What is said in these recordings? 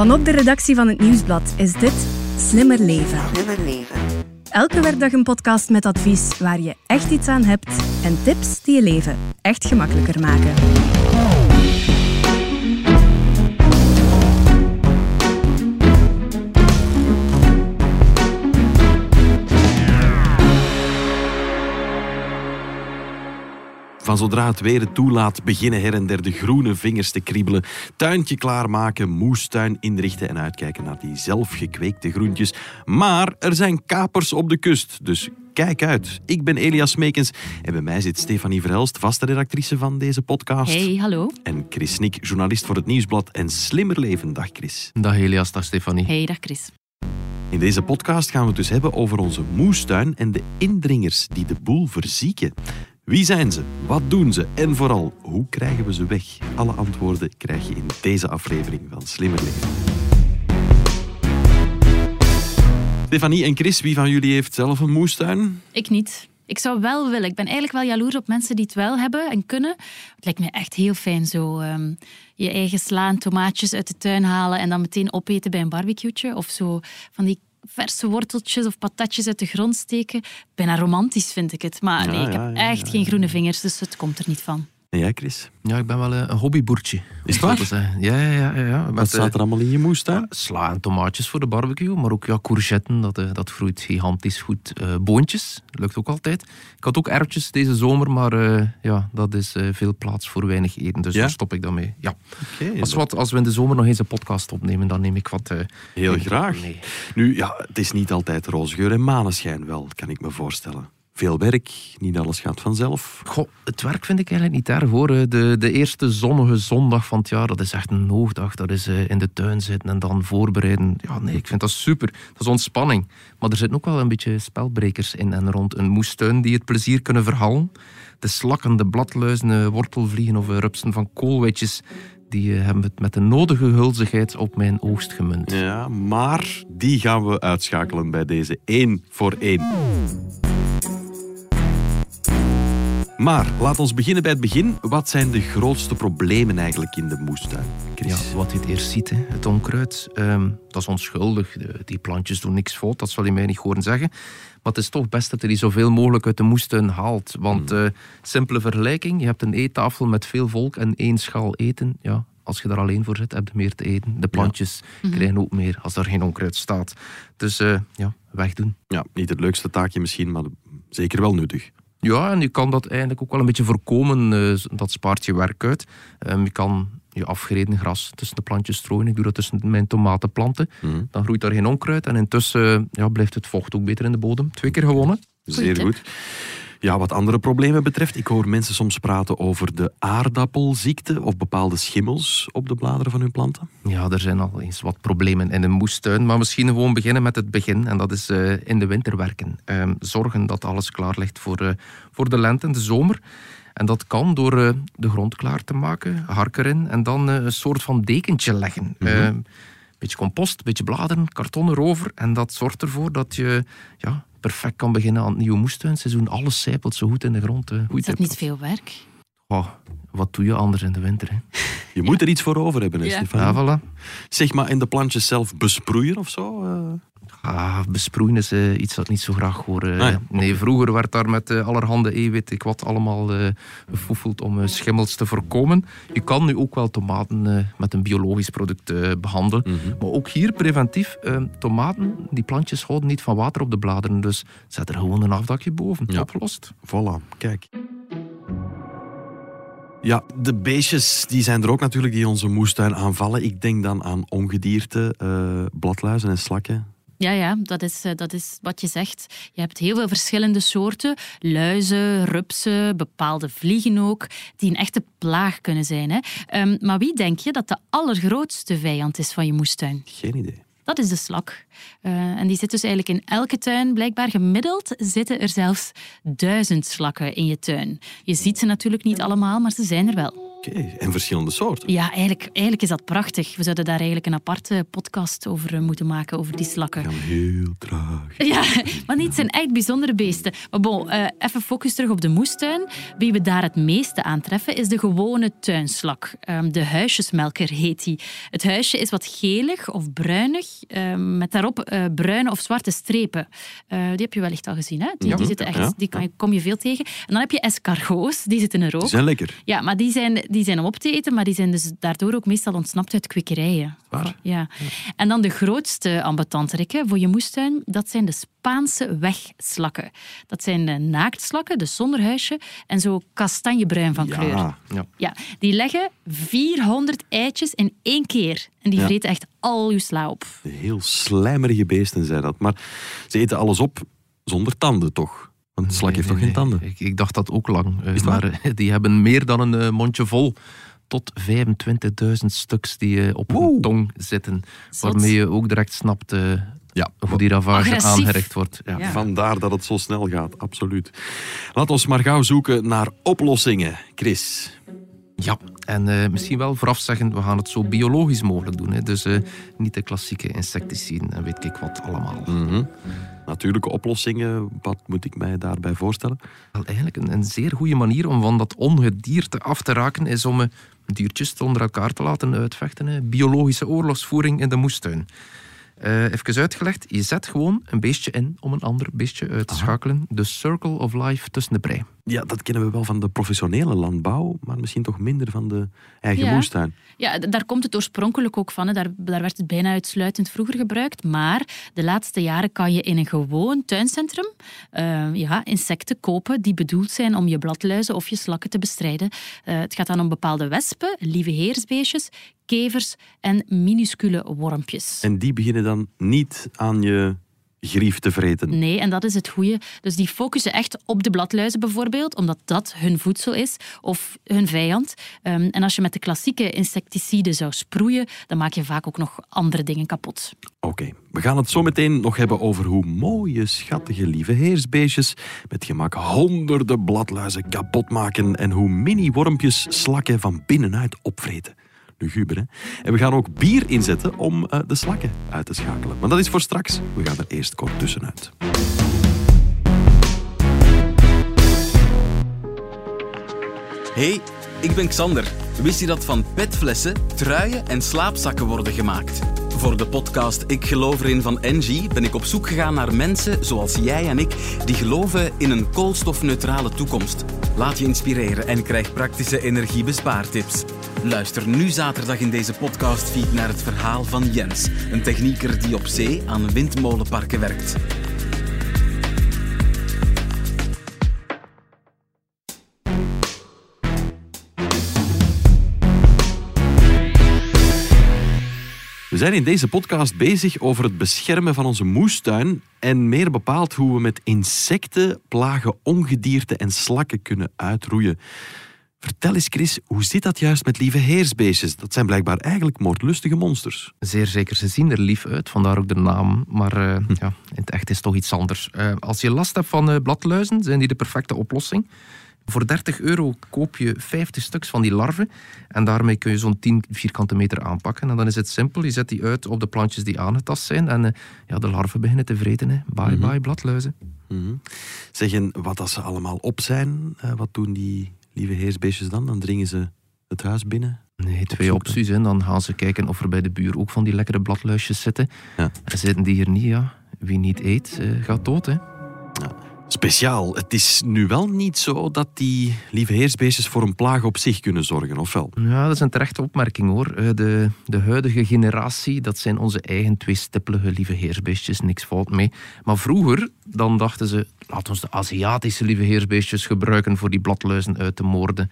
Vanop de redactie van het Nieuwsblad is dit Slimmer Leven. Slimmer leven. Elke werkdag een podcast met advies waar je echt iets aan hebt en tips die je leven echt gemakkelijker maken. Van zodra het weer het toelaat, beginnen her en der de groene vingers te kriebelen. Tuintje klaarmaken, moestuin inrichten en uitkijken naar die zelfgekweekte groentjes. Maar er zijn kapers op de kust, dus kijk uit. Ik ben Elias Meekens en bij mij zit Stefanie Verhelst, vaste redactrice van deze podcast. Hey, hallo. En Chris Nick, journalist voor het Nieuwsblad en Slimmer Leven. Dag Chris. Dag Elias, dag Stefanie. Hey, dag Chris. In deze podcast gaan we het dus hebben over onze moestuin en de indringers die de boel verzieken. Wie zijn ze? Wat doen ze? En vooral, hoe krijgen we ze weg? Alle antwoorden krijg je in deze aflevering van Slimmer Leven. Stefanie en Chris, wie van jullie heeft zelf een moestuin? Ik niet. Ik zou wel willen. Ik ben eigenlijk wel jaloers op mensen die het wel hebben en kunnen. Het lijkt me echt heel fijn zo ehm, je eigen slaan, tomaatjes uit de tuin halen en dan meteen opeten bij een barbecue'tje. Of zo van die verse worteltjes of patatjes uit de grond steken. Bijna romantisch vind ik het. Maar nee, ik heb echt geen groene vingers, dus het komt er niet van. En jij, Chris? Ja, ik ben wel een, een hobbyboertje. Is het waar? zeggen. Ja, ja, ja. ja. Wat staat eh, er allemaal in je moestuin? Sla en tomaatjes voor de barbecue, maar ook ja, courgetten, dat, eh, dat groeit gigantisch goed. Eh, boontjes, lukt ook altijd. Ik had ook erwtjes deze zomer, maar eh, ja, dat is eh, veel plaats voor weinig eten, dus Ja? daar stop ik dan mee. Ja. Als, wat, als we in de zomer nog eens een podcast opnemen, dan neem ik wat... eh, Heel graag. mee. Nu, ja, het is niet altijd roze geur en maneschijn wel, kan ik me voorstellen. Veel werk, niet alles gaat vanzelf. Goh, het werk vind ik eigenlijk niet erg hoor. Eh, De, de eerste zonnige zondag van het jaar, dat is echt een hoogdag. Dat is eh, in de tuin zitten en dan voorbereiden. Ja, nee, ik vind dat super. Dat is ontspanning. Maar er zitten ook wel een beetje spelbrekers in en rond een moestuin die het plezier kunnen verhalen. De slakken, de bladluizen, eh, wortelvliegen of rupsen van koolwitjes, die hebben het met de nodige hulzigheid op mijn oogst gemunt. Ja, maar die gaan we uitschakelen bij deze één voor één. Maar laat ons beginnen bij het begin. Wat zijn de grootste problemen eigenlijk in de moestuin? Chris? Ja, wat je het eerst ziet, hè. het onkruid, ehm, dat is onschuldig. De- die plantjes doen niks fout, dat zal je mij niet horen zeggen. Maar het is toch best dat je die zoveel mogelijk uit de moestuin haalt. Want, eh, simpele vergelijking, je hebt een eettafel met veel volk en één schaal eten. Ja, als je daar alleen voor zit, heb je meer te eten. De plantjes krijgen ook meer als er geen onkruid staat. Dus eh, ja, wegdoen. Ja, niet het leukste taakje misschien, maar zeker wel nuttig. Ja, en je kan dat eigenlijk ook wel een beetje voorkomen. eh, dat spaart je werk uit. Ehm, je kan je afgereden gras tussen de plantjes strooien. Ik doe dat tussen mijn tomatenplanten. Mhm. Dan groeit daar geen onkruid. En intussen ja, blijft het vocht ook beter in de bodem. Twee keer gewonnen. Zeer tip. goed. Ja, wat andere problemen betreft, ik hoor mensen soms praten over de aardappelziekte of bepaalde schimmels op de bladeren van hun planten. Ja, er zijn al eens wat problemen in een moestuin. Maar misschien gewoon beginnen met het begin. En dat is eh, in de winter werken. Ehm, zorgen dat alles klaar ligt voor, eh, voor de lente en de zomer. En dat kan door eh, de grond klaar te maken, hark erin en dan een soort van dekentje leggen. Een beetje compost, een beetje bladeren, karton erover. En dat zorgt ervoor dat je ja, perfect kan beginnen aan het nieuwe moestuinseizoen. Alles zijpelt zo goed in de grond. Is dat niet veel werk? Oh, wat doe je anders in de winter? Hè? Je moet er iets voor over hebben, hè, Ja. Stefan? Ja, voilà. Zeg maar, in de plantjes zelf besproeien of zo? eh? Ah, besproeien is eh, iets dat ik niet zo graag hoor. eh. Ah ja, Nee, vroeger werd daar met eh, allerhande eiwit ik wat allemaal eh gefoefeld om eh, schimmels te voorkomen. Je kan nu ook wel tomaten eh, met een biologisch product eh, behandelen. Mhm. Maar ook hier preventief, eh, tomaten, die plantjes houden niet van water op de bladeren. Dus zet er gewoon een afdakje boven. Ja. Opgelost. Voilà, kijk. Ja, de beestjes die zijn er ook natuurlijk die onze moestuin aanvallen. Ik denk dan aan ongedierte, eh, bladluizen en slakken. Ja, ja dat, is, eh, dat is wat je zegt. Je hebt heel veel verschillende soorten. Luizen, rupsen, bepaalde vliegen ook, die een echte plaag kunnen zijn. Hè. Ehm, maar wie denk je dat de allergrootste vijand is van je moestuin? Geen idee. Dat is de slak. Eh, en die zit dus eigenlijk in elke tuin. Blijkbaar gemiddeld zitten er zelfs duizend slakken in je tuin. Je ziet ze natuurlijk niet allemaal, maar ze zijn er wel. Oké, en verschillende soorten. Ja, eigenlijk, eigenlijk is dat prachtig. We zouden daar eigenlijk een aparte podcast over eh, moeten maken, over die slakken. Gaan heel traag. Ja, maar niet, het zijn echt bijzondere beesten. Maar bon, eh, even focus terug op de moestuin. Wie we daar het meeste aantreffen is de gewone tuinslak. Ehm, de huisjesmelker heet die. Het huisje is wat gelig of bruinig, ehm, met daarop eh, bruine of zwarte strepen. Die heb je wellicht al gezien, hè? Die, die, zitten echt, Ja. die kan, kom je veel tegen. En dan heb je escargots, die zitten er ook. Die zijn lekker. Ja, maar die zijn, die zijn om op te eten, maar die zijn dus daardoor ook meestal ontsnapt uit kwekerijen. Waar? Ja. En dan de grootste ambetant, Rikke, voor je moestuin, dat zijn de Spaanse wegslakken. Dat zijn de naaktslakken, dus zonder huisje, en zo kastanjebruin van kleur. Ja, Ja. Die leggen 400 eitjes in één keer. En die vreten echt al uw sla op. heel slijmerige beesten zijn dat. Maar ze eten alles op zonder tanden, toch? Want een slak Nee, heeft nee, toch geen tanden? Ik, ik dacht dat ook lang. eh, maar waar? eh, die hebben meer dan een eh, mondje vol. Tot 25.000 stuks die op hun tong zitten. Zot. Waarmee je ook direct snapt Ja, hoe die ravage Agressief. aangericht wordt. Ja. Ja. Vandaar dat het zo snel gaat, absoluut. Laat ons maar gauw zoeken naar oplossingen. Chris, Ja, en eh, misschien wel vooraf zeggen, we gaan het zo biologisch mogelijk doen. Hè. Dus eh, niet de klassieke insecticiden en weet ik wat allemaal. Mhm. Natuurlijke oplossingen, wat moet ik mij daarbij voorstellen? Wel, eigenlijk een, een zeer goede manier om van dat ongedierte af te raken is om eh, diertjes onder elkaar te laten uitvechten. Hè. Biologische oorlogsvoering in de moestuin. Eh, even uitgelegd, je zet gewoon een beestje in om een ander beestje uit te schakelen. De circle of life tussen de prei. Ja, dat kennen we wel van de professionele landbouw, maar misschien toch minder van de eigen Ja. moestuin. Ja, daar komt het oorspronkelijk ook van. Hè. Daar, daar werd het bijna uitsluitend vroeger gebruikt. Maar de laatste jaren kan je in een gewoon tuincentrum eh, ja, insecten kopen die bedoeld zijn om je bladluizen of je slakken te bestrijden. Eh, het gaat dan om bepaalde wespen, lieve heersbeestjes, kevers en minuscule wormpjes. En die beginnen dan niet aan je grief te vreten. Nee, en dat is het goede. Dus die focussen echt op de bladluizen bijvoorbeeld, omdat dat hun voedsel is of hun vijand. Ehm, en als je met de klassieke insecticiden zou sproeien, dan maak je vaak ook nog andere dingen kapot. Oké, we gaan het zo meteen nog hebben over hoe mooie, schattige, lieve heersbeestjes met gemak honderden bladluizen kapot maken en hoe mini-wormpjes slakken van binnenuit opvreten. Luguber? En we gaan ook bier inzetten om eh, de slakken uit te schakelen. Maar dat is voor straks. We gaan er eerst kort tussenuit. Hey, ik ben Xander. Wist je dat van petflessen truien en slaapzakken worden gemaakt? Voor de podcast Ik geloof erin van Engie ben ik op zoek gegaan naar mensen zoals jij en ik die geloven in een koolstofneutrale toekomst. Laat je inspireren en krijg praktische energiebespaartips. Luister nu zaterdag in deze podcastfeed naar het verhaal van Jens, een technieker die op zee aan windmolenparken werkt. We zijn in deze podcast bezig over het beschermen van onze moestuin en meer bepaald hoe we met insecten, plagen, ongedierte en slakken kunnen uitroeien. Vertel eens, Chris, hoe zit dat juist met lieve heersbeestjes? Dat zijn blijkbaar eigenlijk moordlustige monsters. Zeer zeker, ze zien er lief uit, vandaar ook de naam. Maar eh, ja, in het echt is het toch iets anders. Eh, als je last hebt van eh, bladluizen, zijn die de perfecte oplossing. Voor 30 euro koop je 50 stuks van die larven. En daarmee kun je zo'n 10 vierkante meter aanpakken. En dan is het simpel. Je zet die uit op de plantjes die aangetast zijn. En ja, de larven beginnen te vreten. Hè. Bye bye bladluizen. Mhm. Zeggen wat als ze allemaal op zijn, wat doen die lieve heersbeestjes dan? Dan dringen ze het huis binnen. Nee, twee opties. Hè. Dan gaan ze kijken of er bij de buur ook van die lekkere bladluisjes zitten. Ja. En zitten die hier niet, ja. Wie niet eet, eh, gaat dood. Hè. Speciaal, het is nu wel niet zo dat die lieve heersbeestjes voor een plaag op zich kunnen zorgen, of wel? Ja, dat is een terechte opmerking hoor. Eh, De, de huidige generatie, dat zijn onze eigen twee stippelige lieve heersbeestjes, niks fout mee. Maar vroeger, dan dachten ze, laat ons de Aziatische lieve heersbeestjes gebruiken voor die bladluizen uit te moorden.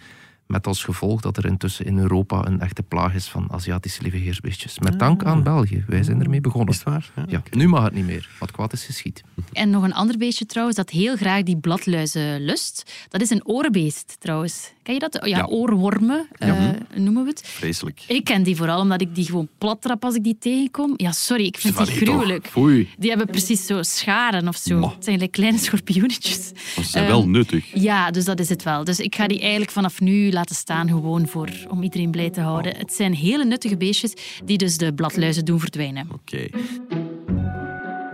Met als gevolg dat er intussen in Europa een echte plaag is van Aziatische lieve heersbeestjes. Met dank aan België, wij zijn ermee begonnen. Is het waar? Ja. Ja, nu mag het niet meer. Wat kwaad is geschied. En nog een ander beestje trouwens, dat heel graag die bladluizen lust. Dat is een oorbeest trouwens. Ken je dat? Ja, Ja. oorwormen eh, noemen we het. Vreselijk. Ik ken die vooral omdat ik die gewoon plat trap als ik die tegenkom. Ja, sorry, ik vind die gruwelijk. Die hebben precies zo scharen of zo. Ma. Het zijn like kleine schorpioenetjes. Dat zijn Ehm, wel nuttig. Ja, dus dat is het wel. Dus ik ga die eigenlijk vanaf nu laten staan gewoon voor, om iedereen blij te houden. Het zijn hele nuttige beestjes die dus de bladluizen doen verdwijnen. Oké.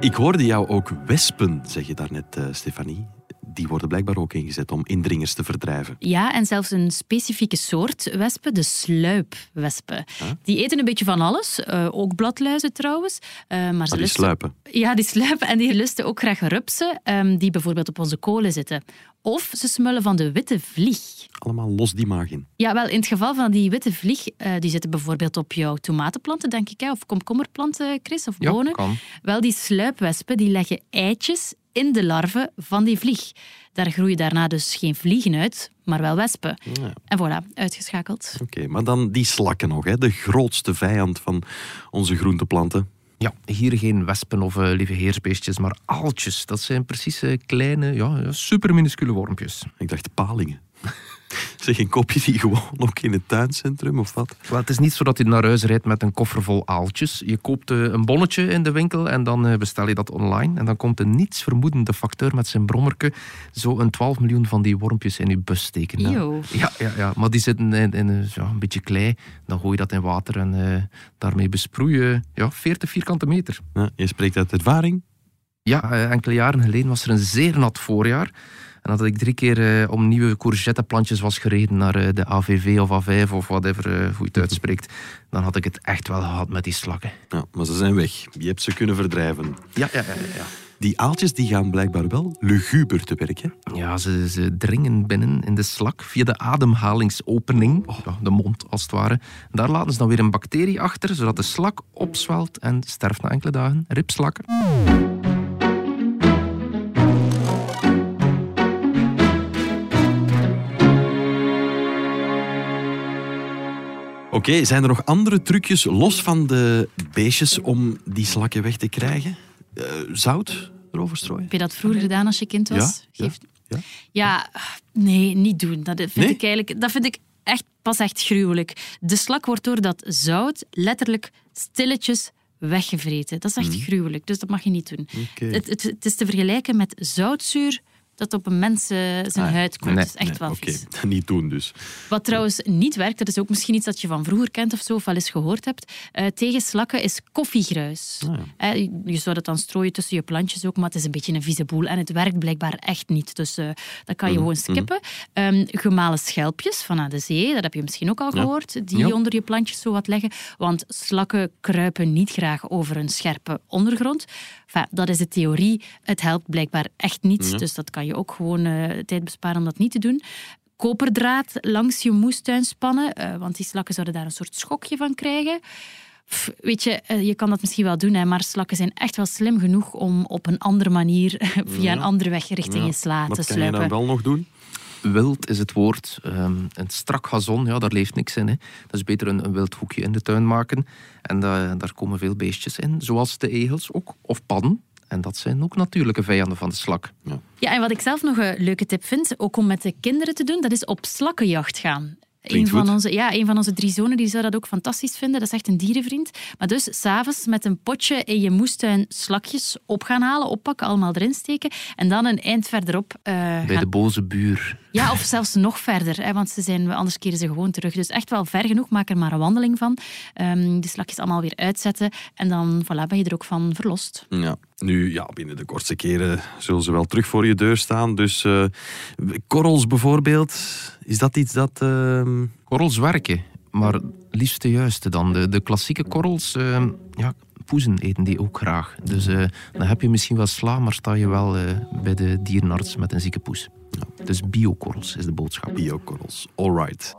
Ik hoorde jou ook wespen zeggen daarnet, uh, Stefanie. Die worden blijkbaar ook ingezet om indringers te verdrijven. Ja, en zelfs een specifieke soort wespen, de sluipwespen. Die eten een beetje van alles, uh, ook bladluizen trouwens. Uh, maar, maar ze die sluipen? Ja, die sluipen en die lusten ook graag rupsen um, die bijvoorbeeld op onze kolen zitten. Of ze smullen van de witte vlieg. Allemaal los die maag in. Ja, wel, in het geval van die witte vlieg, uh, die zitten bijvoorbeeld op jouw tomatenplanten, denk ik, hè? of komkommerplanten, Chris, of bonen. Ja. Wel, die sluipwespen die leggen eitjes in de larven van die vlieg. Daar groeien daarna dus geen vliegen uit, maar wel wespen. Ja. En voilà, uitgeschakeld. Oké, maar dan die slakken nog, hè? de grootste vijand van onze groenteplanten. Ja, hier geen wespen of uh, lieve heersbeestjes, maar aaltjes. Dat zijn precies uh, kleine, ja, super minuscule wormpjes. Ik dacht palingen. Zeg, een kopje die gewoon ook in het tuincentrum of wat? Wel, het is niet zo dat je naar huis rijdt met een koffer vol aaltjes. Je koopt uh, een bonnetje in de winkel en dan uh, bestel je dat online. En dan komt een nietsvermoedende facteur met zijn brommerke zo een 12 miljoen van die wormpjes in je bus steken. Ja, ja, ja, ja, maar die zitten in, in uh, ja, een beetje klei. Dan gooi je dat in water en daarmee besproeien ja, 40 vierkante meter. Ja, je spreekt uit ervaring? Ja, enkele jaren geleden was er een zeer nat voorjaar. En dat ik drie keer uh, om nieuwe courgetteplantjes was gereden naar uh, de AVV of A5 of whatever, uh, hoe je het uitspreekt, dan had ik het echt wel gehad met die slakken. Ja, maar ze zijn weg. Je hebt ze kunnen verdrijven. Ja, ja, ja. ja. Die aaltjes die gaan blijkbaar wel luguber te werken. Ja, ze, ze dringen binnen in de slak via de ademhalingsopening, oh. ja, de mond als het ware. Daar laten ze dan weer een bacterie achter, zodat de slak opzwelt en sterft na enkele dagen. Ripslakken. Oké, okay, zijn er nog andere trucjes los van de beestjes om die slakken weg te krijgen? Uh, zout erover strooien? Heb je dat vroeger gedaan als je kind was? Ja, Geef... ja, ja. ja nee, niet doen. Dat vind nee? ik eigenlijk dat vind ik echt, pas echt gruwelijk. De slak wordt door dat zout letterlijk stilletjes weggevreten. Dat is echt mm. gruwelijk, dus dat mag je niet doen. Okay. Het, het, het is te vergelijken met zoutzuur dat op een mens uh, zijn ah, huid komt. Nee, dat is echt nee, wel okay. vies. Niet doen dus. Wat trouwens niet werkt, dat is ook misschien iets dat je van vroeger kent of zo, of wel eens gehoord hebt. Uh, tegen slakken is koffiegruis. Ah, ja. uh, je zou dat dan strooien tussen je plantjes ook, maar het is een beetje een vieze boel. En het werkt blijkbaar echt niet. Dus dat kan je Mhm, gewoon skippen. Um, gemalen schelpjes van aan de zee, dat heb je misschien ook al Ja. gehoord, die Ja. onder je plantjes zo wat leggen. Want slakken kruipen niet graag over een scherpe ondergrond. Enfin, dat is de theorie. Het helpt blijkbaar echt niet. Dus dat kan je ook gewoon eh, tijd besparen om dat niet te doen. Koperdraad langs je moestuin spannen, eh, want die slakken zouden daar een soort schokje van krijgen. Pff, weet je, eh, je kan dat misschien wel doen, hè, maar slakken zijn echt wel slim genoeg om op een andere manier, via Ja. een andere weg richting Ja. je sla Wat te kan je sluipen. dan wel nog doen? Wild is het woord. Ehm, een strak gazon, ja, daar leeft niks in. Hè. Dat is beter een, een wild hoekje in de tuin maken. En da- daar komen veel beestjes in, zoals de egels ook, of padden. En dat zijn ook natuurlijke vijanden van de slak. Ja, en wat ik zelf nog een leuke tip vind, ook om met de kinderen te doen, dat is op slakkenjacht gaan. Een van, goed. onze, ja, een van onze drie zonen die zou dat ook fantastisch vinden. Dat is echt een dierenvriend. Maar dus s'avonds met een potje in je moestuin slakjes op gaan halen, oppakken, allemaal erin steken. En dan een eind verderop eh, Bij gaan de boze buur. Ja, of zelfs nog verder, hè, want ze zijn, anders keren ze gewoon terug. Dus echt wel ver genoeg, maak er maar een wandeling van. Ehm, die slakjes allemaal weer uitzetten en dan voilà, ben je er ook van verlost. Ja. Nu, ja, binnen de kortste keren zullen ze wel terug voor je deur staan. Dus eh, korrels bijvoorbeeld, is dat iets dat... ehm, Korrels werken, maar liefst de juiste dan. De, de klassieke korrels, ehm, ja, poezen eten die ook graag. Dus eh, dan heb je misschien wel sla, maar sta je wel eh, bij de dierenarts met een zieke poes. Dus biokorrels is de boodschap. biokorrels. Alright.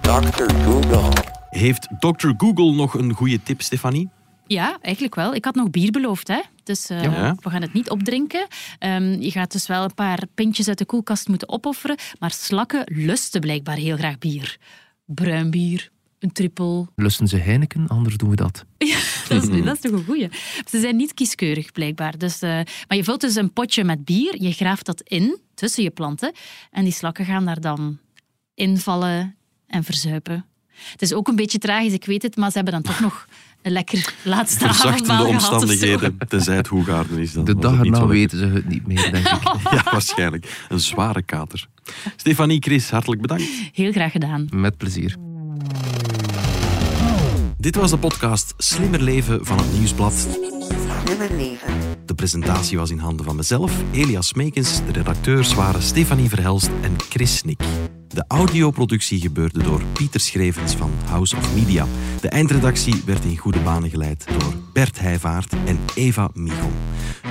Dr. Google. Heeft Dr. Google nog een goede tip, Stefanie? Ja, eigenlijk wel. Ik had nog bier beloofd, hè? dus eh, Ja. we gaan het niet opdrinken. Ehm, je gaat dus wel een paar pintjes uit de koelkast moeten opofferen, maar slakken lusten blijkbaar heel graag bier. Bruin bier, een trippel. Lusten ze Heineken, anders doen we dat. Dat is, dat is toch een goeie. Ze zijn niet kieskeurig, blijkbaar. Dus, eh, maar je vult dus een potje met bier, je graaft dat in, tussen je planten, en die slakken gaan daar dan invallen en verzuipen. Het is ook een beetje tragisch, ik weet het, maar ze hebben dan toch nog een lekker laatste Verzachtende omstandigheden, tenzij het Hoegaarden is. Dan De dag erna weten ze het niet meer, denk ik. Ja, waarschijnlijk. Een zware kater. Stefanie, Chris, hartelijk bedankt. Heel graag gedaan. Met plezier. Dit was de podcast Slimmer Leven van het Nieuwsblad. Slimmer leven. De presentatie was in handen van mezelf, Elias Meekens. De redacteurs waren Stefanie Verhelst en Chris Snik. De audioproductie gebeurde door Pieter Schrevens van House of Media. De eindredactie werd in goede banen geleid door Bert Heijvaart en Eva Michel.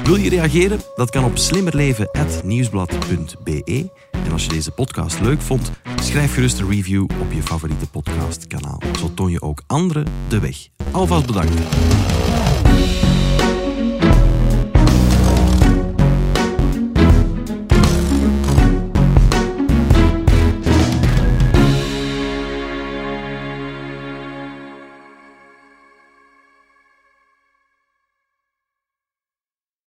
Wil je reageren? Dat kan op slimmerleven.nieuwsblad.be. En als je deze podcast leuk vond, schrijf gerust een review op je favoriete podcastkanaal. Zo toon je ook anderen de weg. Alvast bedankt.